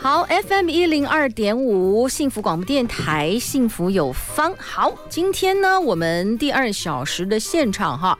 好，FM 一零二点五，幸福广播电台，幸福有方。好，今天呢，我们第二小时的现场哈，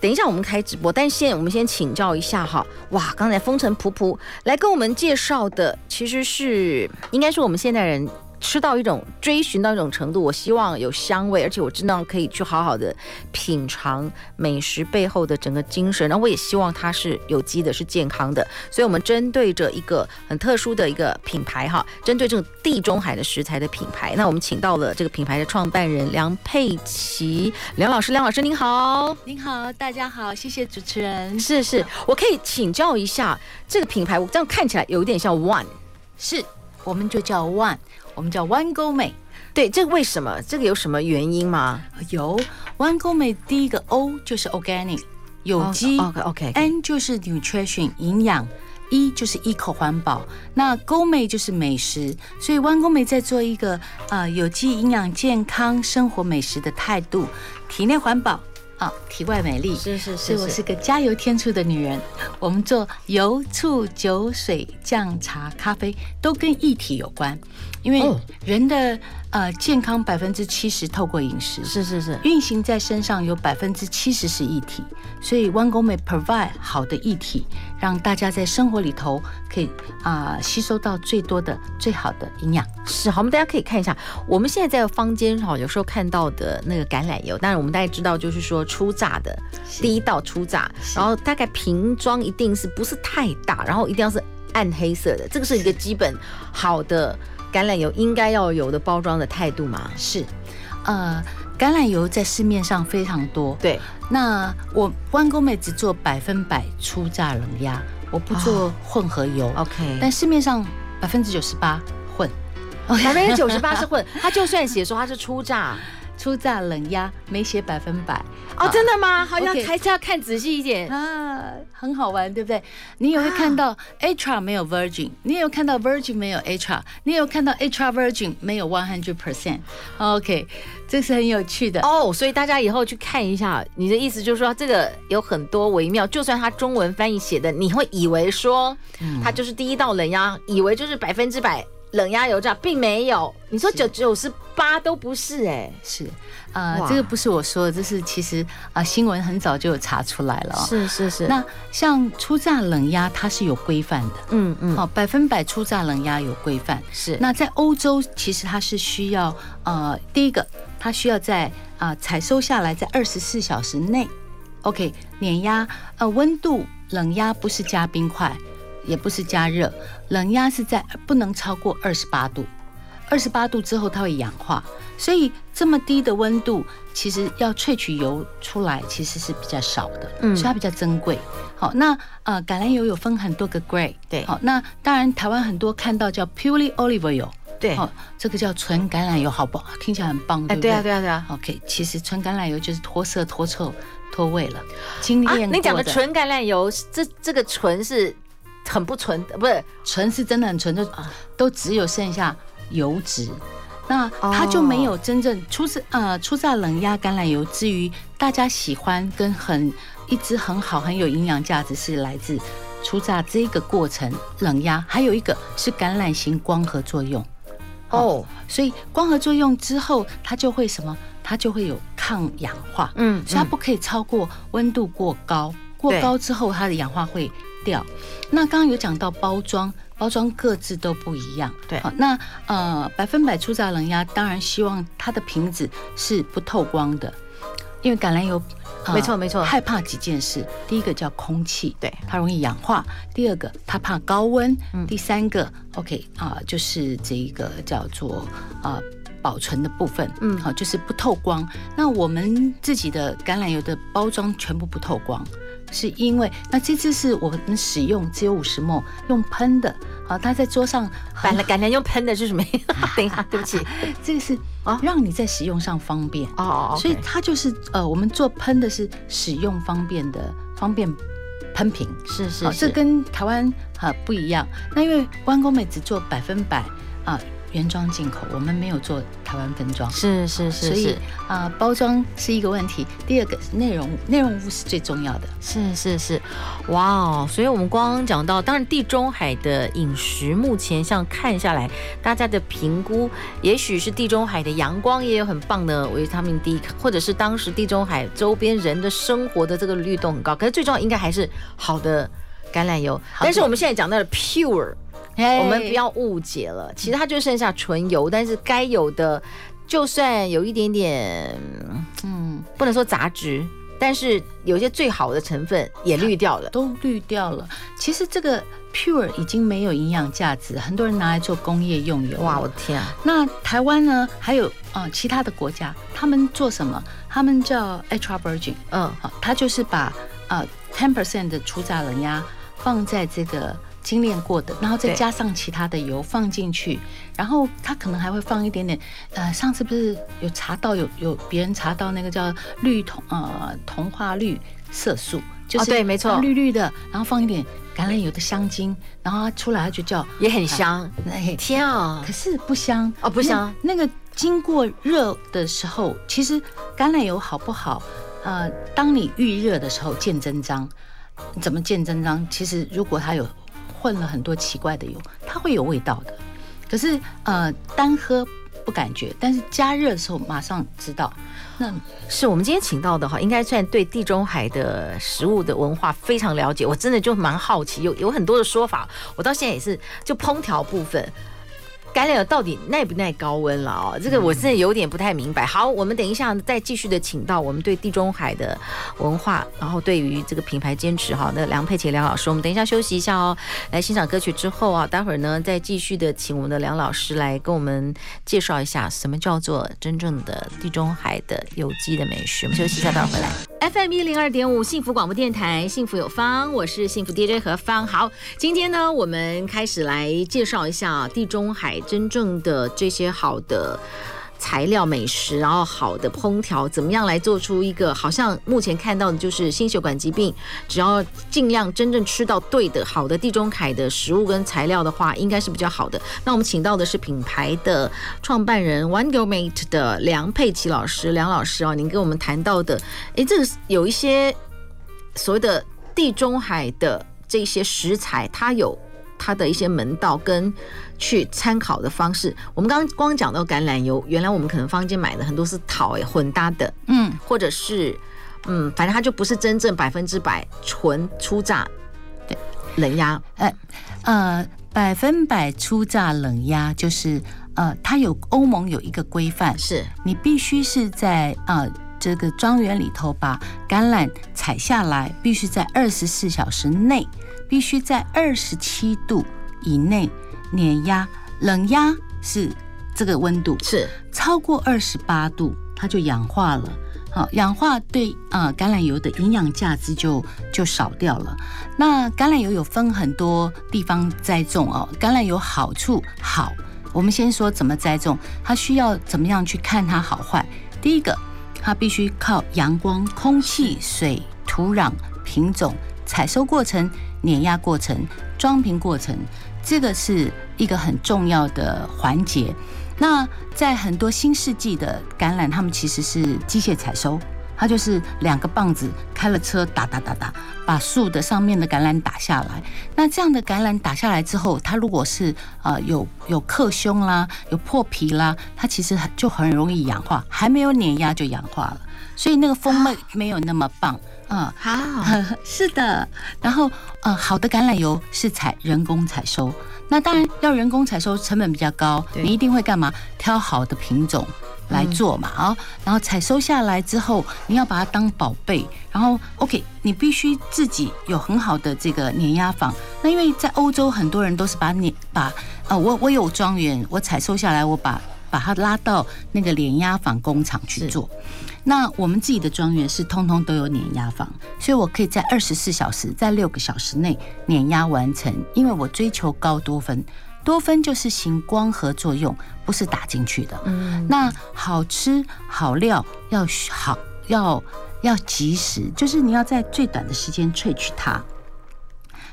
等一下我们开直播，但是现我们先请教一下哈，哇，刚才风尘仆仆来跟我们介绍的，其实是应该是我们现代人。吃到一种追寻到一种程度，我希望有香味，而且我真的可以去好好的品尝美食背后的整个精神。然后我也希望它是有机的，是健康的。所以，我们针对着一个很特殊的一个品牌哈，针对这种地中海的食材的品牌，那我们请到了这个品牌的创办人梁佩琪梁老师。梁老师您好，您好，大家好，谢谢主持人。是是，我可以请教一下这个品牌，我这样看起来有点像 One，是，我们就叫 One。我们叫弯钩妹对，这个为什么？这个有什么原因吗？有弯钩妹第一个 O 就是 organic 有机，OK OK，N、okay, okay. 就是 nutrition 营养，E 就是 eco 环保，那 Gourmet 就是美食，所以 One Gourmet 在做一个呃有机营养健康生活美食的态度，体内环保。啊，体外美丽是是是，所以我是个加油添醋的女人。我们做油、醋、酒、水、酱、茶、咖啡，都跟一体有关，因为人的。呃，健康百分之七十透过饮食，是是是，运行在身上有百分之七十是液体，所以 One Gourmet provide 好的液体，让大家在生活里头可以啊、呃、吸收到最多的最好的营养。是好，我们大家可以看一下，我们现在在坊间哈，有时候看到的那个橄榄油，但是我们大概知道就是说初榨的，第一道初榨，然后大概瓶装一定是不是太大，然后一定要是暗黑色的，这个是一个基本好的。橄榄油应该要有的包装的态度吗？是，呃，橄榄油在市面上非常多。对，那我弯钩妹只做百分百初榨冷压，我不做混合油。Oh, OK，但市面上百分之九十八混，百分之九十八是混。它就算写说它是初榨。初榨冷压没写百分百哦，真的吗？好像还是要看仔细一点啊，很好玩，对不对？你也会看到 extra 没有 virgin，你也有看到 virgin 没有 extra，你也有看到 extra virgin 没有 one hundred percent。OK，这是很有趣的哦，所以大家以后去看一下。你的意思就是说，这个有很多微妙，就算它中文翻译写的，你会以为说它就是第一道冷压，以为就是百分之百。冷压油炸并没有，你说九九十八都不是哎、欸，是，呃，这个不是我说的，这是其实啊、呃、新闻很早就有查出来了、哦，是是是。那像初榨冷压它是有规范的，嗯嗯，好，百分百初榨冷压有规范，是。那在欧洲其实它是需要呃第一个它需要在啊、呃、采收下来在二十四小时内，OK 碾压呃温度冷压不是加冰块。也不是加热，冷压是在不能超过二十八度，二十八度之后它会氧化，所以这么低的温度，其实要萃取油出来其实是比较少的，嗯，所以它比较珍贵。好，那呃橄榄油有分很多个 grade，对，好，那当然台湾很多看到叫 purely olive oil，对，好，这个叫纯橄榄油，好不好？听起来很棒，对不对？对啊，对啊，对啊。OK，其实纯橄榄油就是脱色、脱臭、脱味了，精炼过的。你讲的纯橄榄油，这这个纯是。很不纯，不是纯是真的很纯，就都只有剩下油脂，那它就没有真正初榨呃出榨冷压橄榄油。至于大家喜欢跟很一直很好很有营养价值，是来自出榨这个过程冷压，还有一个是橄榄型光合作用。哦，所以光合作用之后，它就会什么？它就会有抗氧化，嗯，所以它不可以超过温度过高，过高之后它的氧化会掉，那刚刚有讲到包装，包装各自都不一样。对，好，那呃百分百初榨冷压，当然希望它的瓶子是不透光的，因为橄榄油，没错没错，害怕几件事，第一个叫空气，对，它容易氧化；第二个它怕高温；第三个，OK 啊，就是这一个叫做啊保存的部分，嗯，好，就是不透光。那我们自己的橄榄油的包装全部不透光。是因为那这次是我们使用只有五十用喷的。好，它在桌上，橄榄橄榄用喷的是什么？等一下，对不起，这个是啊，让你在使用上方便哦。所以它就是呃，我们做喷的是使用方便的方便喷瓶，是是，这跟台湾啊不一样。那因为湾工美只做百分百啊。原装进口，我们没有做台湾分装，是是是，所以啊、呃，包装是一个问题。第二个内容，内容物是最重要的，是是是，哇哦！所以我们刚刚讲到，当然地中海的饮食目前像看下来，大家的评估，也许是地中海的阳光也有很棒的维他命 D，或者是当时地中海周边人的生活的这个律动很高，可是最重要应该还是好的橄榄油。但是我们现在讲到了 pure。我们不要误解了，其实它就剩下纯油，但是该有的，就算有一点点，嗯，不能说杂质，但是有些最好的成分也滤掉了，都滤掉了。其实这个 pure 已经没有营养价值，很多人拿来做工业用油。哇，我的天啊！那台湾呢？还有啊、呃，其他的国家，他们做什么？他们叫 extra virgin，嗯，好，他就是把啊 ten percent 的初榨冷压放在这个。精炼过的，然后再加上其他的油放进去，然后它可能还会放一点点。呃，上次不是有查到有有别人查到那个叫绿酮呃铜化绿色素，就是对，没错，绿绿的，然后放一点橄榄油的香精，然后它出来它就叫也很香。哎，天啊！可是不香哦，不香。那个经过热的时候，其实橄榄油好不好？呃，当你预热的时候见真章。怎么见真章？其实如果它有。混了很多奇怪的油，它会有味道的。可是呃，单喝不感觉，但是加热的时候马上知道。那是我们今天请到的哈，应该算对地中海的食物的文化非常了解。我真的就蛮好奇，有有很多的说法，我到现在也是就烹调部分。橄榄油到底耐不耐高温了哦？这个我真的有点不太明白。好，我们等一下再继续的请到我们对地中海的文化，然后对于这个品牌坚持哈，那梁佩琪梁老师，我们等一下休息一下哦，来欣赏歌曲之后啊，待会儿呢再继续的请我们的梁老师来跟我们介绍一下什么叫做真正的地中海的有机的美食。我们休息一下，待会儿回来。FM 一零二点五幸福广播电台，幸福有方，我是幸福 DJ 何芳。好，今天呢我们开始来介绍一下地中海。真正的这些好的材料、美食，然后好的烹调，怎么样来做出一个好像目前看到的就是心血管疾病，只要尽量真正吃到对的好的地中海的食物跟材料的话，应该是比较好的。那我们请到的是品牌的创办人 One Gourmet 的梁佩琪老师，梁老师啊，您跟我们谈到的，诶，这个有一些所谓的地中海的这些食材，它有。它的一些门道跟去参考的方式，我们刚刚光讲到橄榄油，原来我们可能坊间买的很多是讨诶混搭的，嗯，或者是嗯，反正它就不是真正百分之百纯初榨对冷压，哎呃，百分百初榨冷压就是呃，它有欧盟有一个规范，是你必须是在呃这个庄园里头把橄榄采下来，必须在二十四小时内。必须在二十七度以内碾压，冷压是这个温度，是超过二十八度它就氧化了。好，氧化对啊橄榄油的营养价值就就少掉了。那橄榄油有分很多地方栽种哦，橄榄油好处好，我们先说怎么栽种，它需要怎么样去看它好坏。第一个，它必须靠阳光、空气、水、土壤、品种、采收过程。碾压过程、装瓶过程，这个是一个很重要的环节。那在很多新世纪的橄榄，他们其实是机械采收，它就是两个棒子开了车打打打打，把树的上面的橄榄打下来。那这样的橄榄打下来之后，它如果是呃有有克胸啦、有破皮啦，它其实就很容易氧化，还没有碾压就氧化了，所以那个风味没有那么棒。嗯，好，是的。然后，呃，好的橄榄油是采人工采收，那当然要人工采收，成本比较高。你一定会干嘛？挑好的品种来做嘛，啊、嗯。然后采收下来之后，你要把它当宝贝。然后，OK，你必须自己有很好的这个碾压坊。那因为在欧洲，很多人都是把碾把，呃，我我有庄园，我采收下来，我把把它拉到那个碾压坊工厂去做。那我们自己的庄园是通通都有碾压房，所以我可以在二十四小时，在六个小时内碾压完成，因为我追求高多酚。多酚就是行光合作用，不是打进去的。嗯，那好吃好料要好要要及时，就是你要在最短的时间萃取它。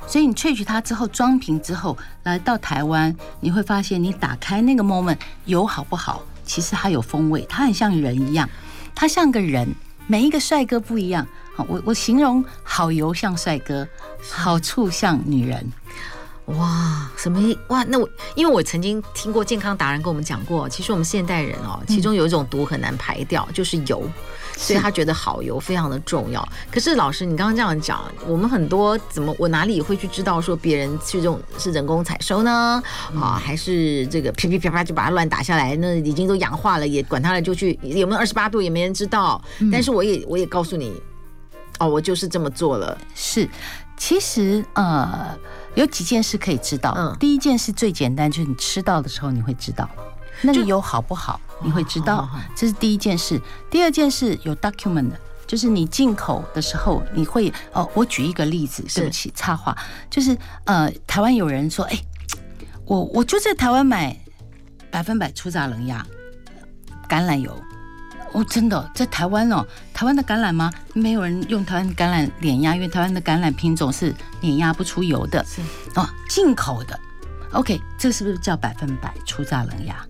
所以你萃取它之后装瓶之后来到台湾，你会发现你打开那个 moment 油好不好？其实它有风味，它很像人一样，他像个人。每一个帅哥不一样。好，我我形容好油像帅哥，好醋像女人。哇，什么哇？那我因为我曾经听过健康达人跟我们讲过，其实我们现代人哦，其中有一种毒很难排掉，就是油，所以他觉得好油非常的重要。可是老师，你刚刚这样讲，我们很多怎么我哪里会去知道说别人去这种是人工采收呢？嗯、啊，还是这个噼噼啪啪就把它乱打下来？那已经都氧化了，也管它了，就去有没有二十八度也没人知道。嗯、但是我也我也告诉你，哦，我就是这么做了。是，其实呃。有几件事可以知道。嗯，第一件事最简单，就是你吃到的时候你会知道那个油好不好，你会知道，这是第一件事。第二件事有 document 的，就是你进口的时候你会哦。我举一个例子，对不起，插话，就是呃，台湾有人说，哎，我我就在台湾买百分百初榨冷压橄榄油。哦，真的，在台湾哦，台湾的橄榄吗？没有人用台湾橄榄碾压，因为台湾的橄榄品种是碾压不出油的。是哦，进口的。OK，这是不是叫百分百初榨冷压？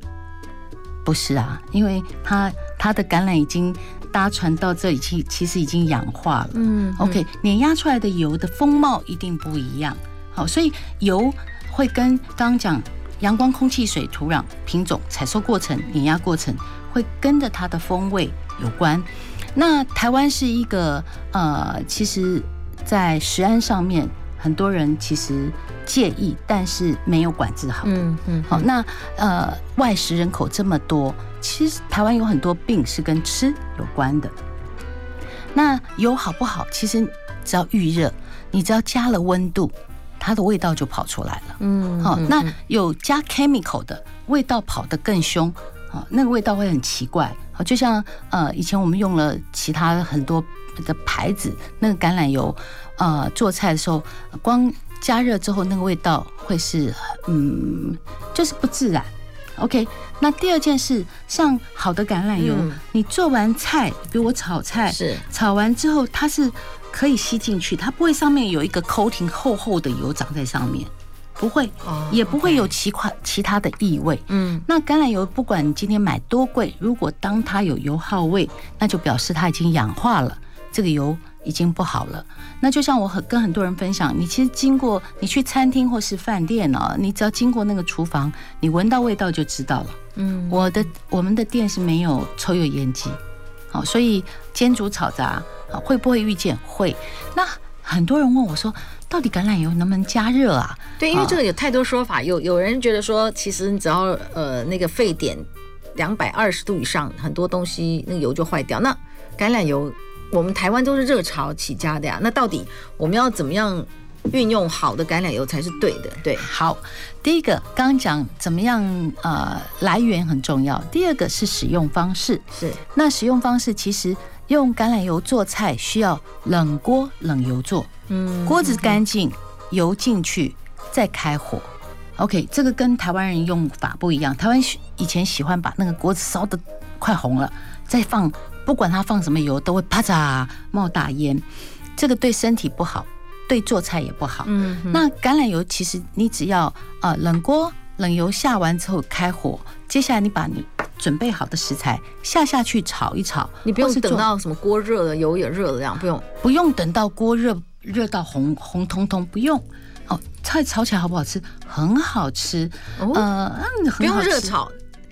不是啊，因为它它的橄榄已经搭船到这里去，其实已经氧化了。嗯，嗯，OK，碾压出来的油的风貌一定不一样。好，所以油会跟刚刚讲阳光、空气、水、土壤、品种、采收过程、碾压过程。会跟着它的风味有关。那台湾是一个呃，其实，在食安上面，很多人其实介意，但是没有管制好的。嗯嗯。好，那呃，外食人口这么多，其实台湾有很多病是跟吃有关的。那油好不好？其实只要预热，你只要加了温度，它的味道就跑出来了。嗯。好，那有加 chemical 的味道跑得更凶。啊，那个味道会很奇怪，好，就像呃，以前我们用了其他很多的牌子，那个橄榄油，呃，做菜的时候，光加热之后，那个味道会是，嗯，就是不自然。OK，那第二件事，像好的橄榄油，嗯、你做完菜，比如我炒菜，是炒完之后，它是可以吸进去，它不会上面有一个 coating 厚厚的油长在上面。不会，也不会有其他其他的异味。嗯，那橄榄油不管你今天买多贵，如果当它有油耗味，那就表示它已经氧化了，这个油已经不好了。那就像我很跟很多人分享，你其实经过你去餐厅或是饭店呢，你只要经过那个厨房，你闻到味道就知道了。嗯，我的我们的店是没有抽油烟机，好，所以煎煮炒炸会不会遇见？会。那很多人问我说。到底橄榄油能不能加热啊？对，因为这个有太多说法。有有人觉得说，其实你只要呃那个沸点两百二十度以上，很多东西那个油就坏掉。那橄榄油，我们台湾都是热潮起家的呀。那到底我们要怎么样运用好的橄榄油才是对的？对，好，第一个刚刚讲怎么样呃来源很重要。第二个是使用方式，是那使用方式其实用橄榄油做菜需要冷锅冷油做。嗯，锅子干净，油进去，再开火。OK，这个跟台湾人用法不一样。台湾以前喜欢把那个锅子烧的快红了，再放，不管它放什么油，都会啪嚓冒大烟。这个对身体不好，对做菜也不好。嗯，那橄榄油其实你只要呃冷锅冷油下完之后开火，接下来你把你准备好的食材下下去炒一炒，你不用等到什么锅热了，油也热了这样，不用不用等到锅热。热到红红彤彤，不用哦。菜炒起来好不好吃？很好吃。哦、呃，不用热炒。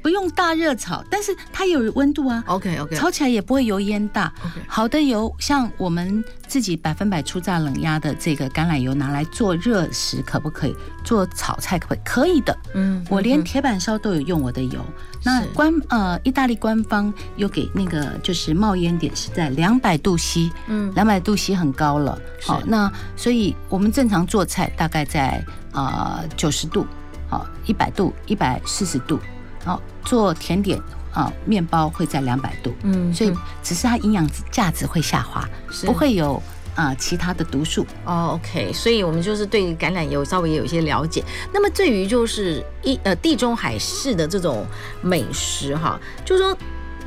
不用大热炒，但是它有温度啊。OK OK，炒起来也不会油烟大。好的油，像我们自己百分百初榨冷压的这个橄榄油，拿来做热食可不可以？做炒菜可不可以？可以的。嗯，我连铁板烧都有用我的油。那官呃，意大利官方有给那个就是冒烟点是在两百度 C，嗯，两百度 C 很高了。好是，那所以我们正常做菜大概在啊九十度，好，一百度，一百四十度。好，做甜点啊面包会在两百度，嗯，所以只是它营养价值会下滑，不会有。啊，其他的毒素哦，OK，所以我们就是对橄榄油稍微也有一些了解。那么对于就是一呃地中海式的这种美食哈，就是说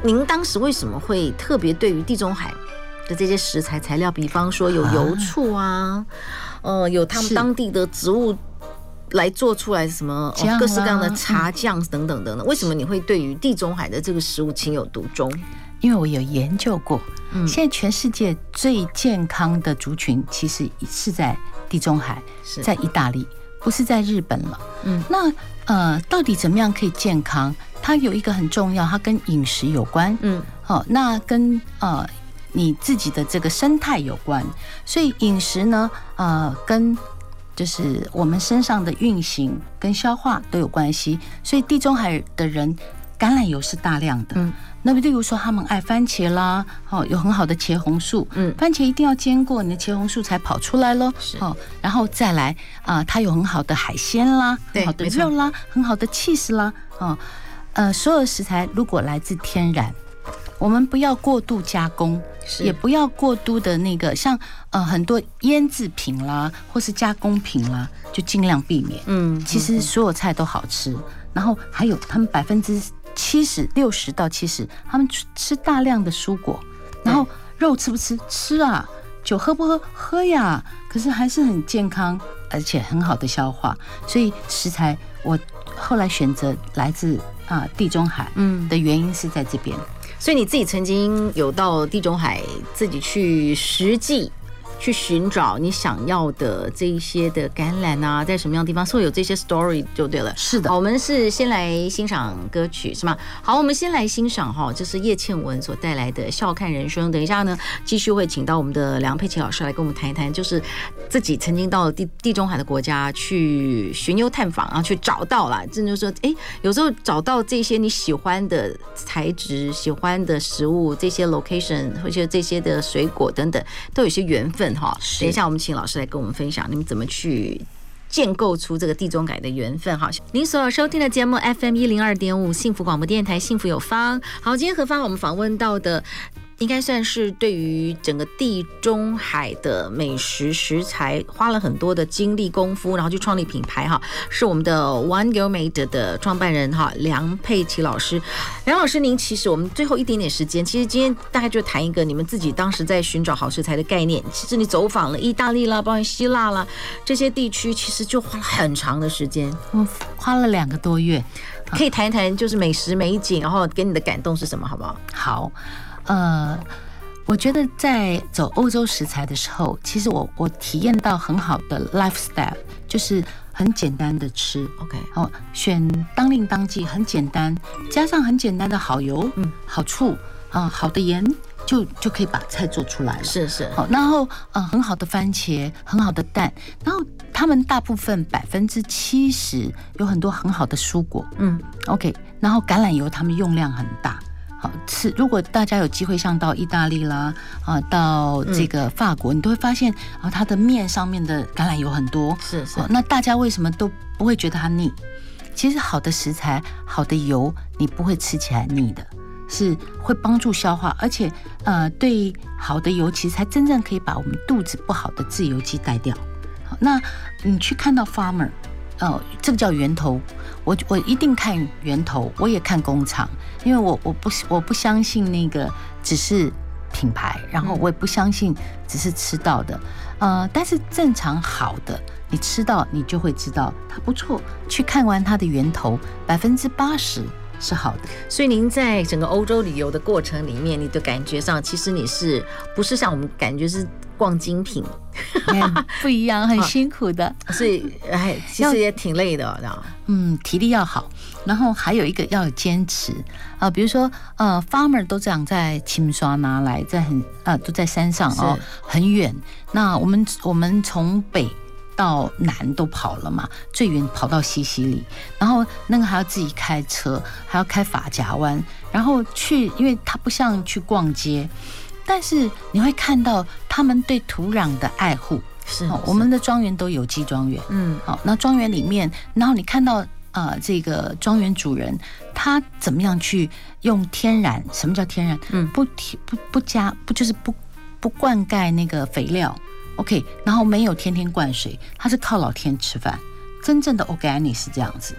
您当时为什么会特别对于地中海的这些食材材料，比方说有油醋啊，呃，有他们当地的植物来做出来什么各式各样的茶酱等等等等，为什么你会对于地中海的这个食物情有独钟？因为我有研究过，现在全世界最健康的族群其实是在地中海，在意大利，不是在日本了。嗯，那呃，到底怎么样可以健康？它有一个很重要，它跟饮食有关。嗯，好，那跟呃你自己的这个生态有关。所以饮食呢，呃，跟就是我们身上的运行跟消化都有关系。所以地中海的人橄榄油是大量的。嗯。那么，例如说，他们爱番茄啦，哦，有很好的茄红素，嗯，番茄一定要煎过，你的茄红素才跑出来喽，是哦，然后再来啊，它有很好的海鲜啦，很好的肉啦，很好的起司啦，哦，呃，所有食材如果来自天然，我们不要过度加工，也不要过度的那个，像呃很多腌制品啦，或是加工品啦，就尽量避免。嗯，其实所有菜都好吃，然后还有他们百分之。七十六十到七十，他们吃大量的蔬果，然后肉吃不吃？吃啊，酒喝不喝？喝呀。可是还是很健康，而且很好的消化。所以食材我后来选择来自啊地中海，嗯，的原因是在这边。所以你自己曾经有到地中海自己去实际。去寻找你想要的这一些的橄榄啊，在什么样的地方，所以有这些 story 就对了。是的，我们是先来欣赏歌曲是吗？好，我们先来欣赏哈，这是叶倩文所带来的《笑看人生》。等一下呢，继续会请到我们的梁佩琪老师来跟我们谈一谈，就是自己曾经到地地中海的国家去巡游探访啊，去找到了，真的就是说，哎，有时候找到这些你喜欢的材质、喜欢的食物、这些 location 或者这些的水果等等，都有些缘分。好，等一下，我们请老师来跟我们分享，你们怎么去建构出这个地中海的缘分。好，您所收听的节目 FM 一零二点五幸福广播电台，幸福有方。好，今天何方我们访问到的。应该算是对于整个地中海的美食食材花了很多的精力功夫，然后去创立品牌哈，是我们的 One Girl Made 的创办人哈梁佩琪老师。梁老师，您其实我们最后一点点时间，其实今天大概就谈一个你们自己当时在寻找好食材的概念。其实你走访了意大利啦，包括希腊啦这些地区，其实就花了很长的时间，嗯，花了两个多月。可以谈一谈就是美食美景，然后给你的感动是什么，好不好？好。呃，我觉得在走欧洲食材的时候，其实我我体验到很好的 lifestyle，就是很简单的吃，OK，哦，选当令当季，很简单，加上很简单的好油，嗯，好醋啊，好的盐，就就可以把菜做出来了，是是，好，然后呃，很好的番茄，很好的蛋，然后他们大部分百分之七十有很多很好的蔬果，嗯，OK，然后橄榄油他们用量很大。好吃，如果大家有机会像到意大利啦，啊，到这个法国，你都会发现啊，它的面上面的橄榄油很多。是是。那大家为什么都不会觉得它腻？其实好的食材、好的油，你不会吃起来腻的，是会帮助消化，而且呃，对好的油，其实才真正可以把我们肚子不好的自由基带掉。好，那你去看到 farmer。哦，这个叫源头，我我一定看源头，我也看工厂，因为我我不我不相信那个只是品牌，然后我也不相信只是吃到的，呃，但是正常好的，你吃到你就会知道它不错，去看完它的源头，百分之八十是好的。所以您在整个欧洲旅游的过程里面，你的感觉上，其实你是不是像我们感觉是？逛精品，不一样，很辛苦的，所以哎，其实也挺累的，知道嗯，体力要好，然后还有一个要有坚持。啊，比如说呃，farmer 都这样在清刷拿来，在很啊都在山上哦，很远。那我们我们从北到南都跑了嘛，最远跑到西西里，然后那个还要自己开车，还要开法夹湾，然后去，因为它不像去逛街。但是你会看到他们对土壤的爱护，是，是我们的庄园都有机庄园，嗯，好，那庄园里面，然后你看到呃这个庄园主人他怎么样去用天然？什么叫天然？嗯，不不不加不就是不不灌溉那个肥料，OK，然后没有天天灌水，他是靠老天吃饭。真正的 organic 是这样子，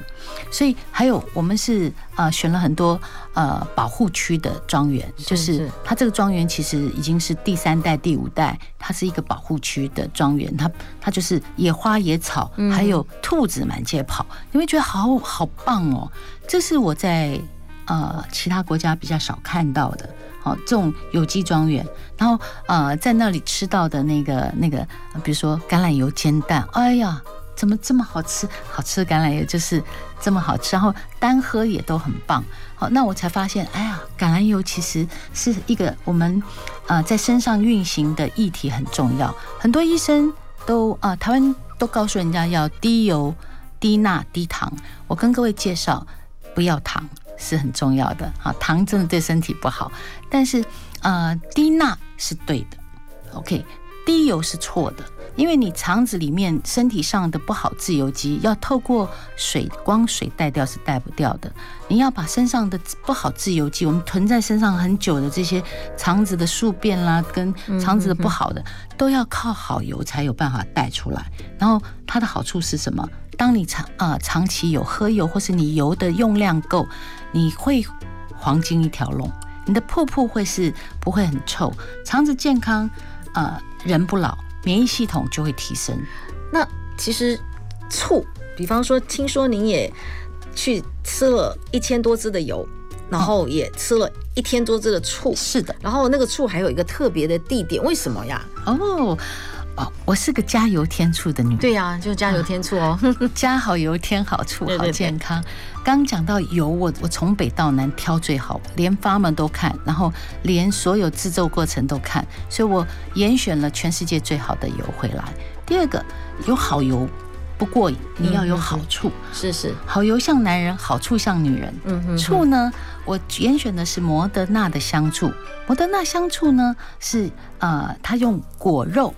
所以还有我们是呃选了很多呃保护区的庄园，就是它这个庄园其实已经是第三代、第五代，它是一个保护区的庄园，它它就是野花野草，还有兔子满街跑，你会觉得好好棒哦。这是我在呃其他国家比较少看到的，好这种有机庄园，然后呃在那里吃到的那个那个，比如说橄榄油煎蛋，哎呀。怎么这么好吃？好吃的橄榄油就是这么好吃，然后单喝也都很棒。好，那我才发现，哎呀，橄榄油其实是一个我们呃在身上运行的议题很重要。很多医生都啊、呃，台湾都告诉人家要低油、低钠、低糖。我跟各位介绍，不要糖是很重要的啊，糖真的对身体不好。但是呃，低钠是对的，OK，低油是错的。因为你肠子里面身体上的不好自由基，要透过水光水带掉是带不掉的。你要把身上的不好自由基，我们囤在身上很久的这些肠子的宿便啦，跟肠子的不好的，都要靠好油才有办法带出来。然后它的好处是什么？当你长啊长期有喝油，或是你油的用量够，你会黄金一条龙，你的瀑布会是不会很臭，肠子健康，呃，人不老。免疫系统就会提升。那其实醋，比方说，听说您也去吃了一千多支的油，然后也吃了一千多支的醋。是的，然后那个醋还有一个特别的地点，为什么呀？哦。哦，我是个加油添醋的女人。对呀、啊，就加油添醋哦，加好油添好醋，好健康。刚讲到油，我我从北到南挑最好，连 farmer 都看，然后连所有制作过程都看，所以我严选了全世界最好的油回来。第二个，有好油不过瘾，你要有好处。嗯、是是，好油像男人，好处像女人。嗯哼，醋呢，我严选的是摩德纳的香醋。摩德纳香醋呢，是呃，它用果肉。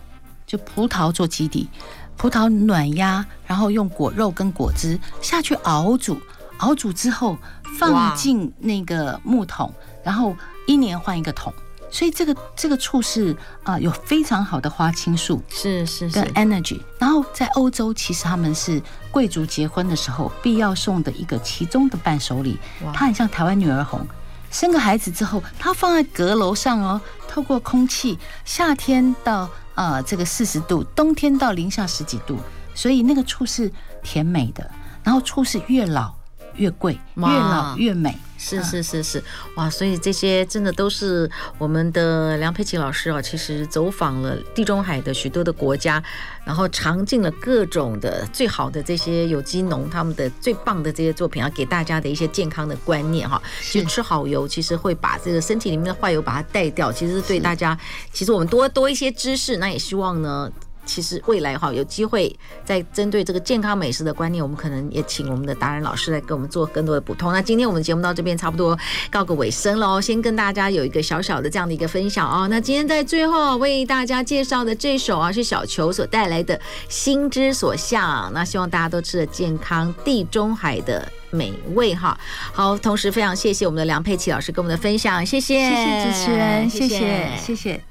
就葡萄做基底，葡萄暖压，然后用果肉跟果汁下去熬煮，熬煮之后放进那个木桶，然后一年换一个桶，所以这个这个醋是啊、呃、有非常好的花青素，是是是，跟 energy。然后在欧洲，其实他们是贵族结婚的时候必要送的一个其中的伴手礼，它很像台湾女儿红。生个孩子之后，它放在阁楼上哦，透过空气，夏天到啊、呃、这个四十度，冬天到零下十几度，所以那个醋是甜美的，然后醋是越老越贵，越老越美。是是是是，哇！所以这些真的都是我们的梁佩琪老师啊，其实走访了地中海的许多的国家，然后尝尽了各种的最好的这些有机农他们的最棒的这些作品啊，给大家的一些健康的观念哈。其实吃好油，其实会把这个身体里面的坏油把它带掉，其实是对大家，其实我们多多一些知识，那也希望呢。其实未来哈有机会在针对这个健康美食的观念，我们可能也请我们的达人老师来给我们做更多的补充。那今天我们节目到这边差不多告个尾声喽，先跟大家有一个小小的这样的一个分享啊。那今天在最后为大家介绍的这首啊是小球所带来的《心之所向》，那希望大家都吃得健康，地中海的美味哈。好，同时非常谢谢我们的梁佩琪老师跟我们的分享，谢谢，谢谢主持人，谢谢。谢谢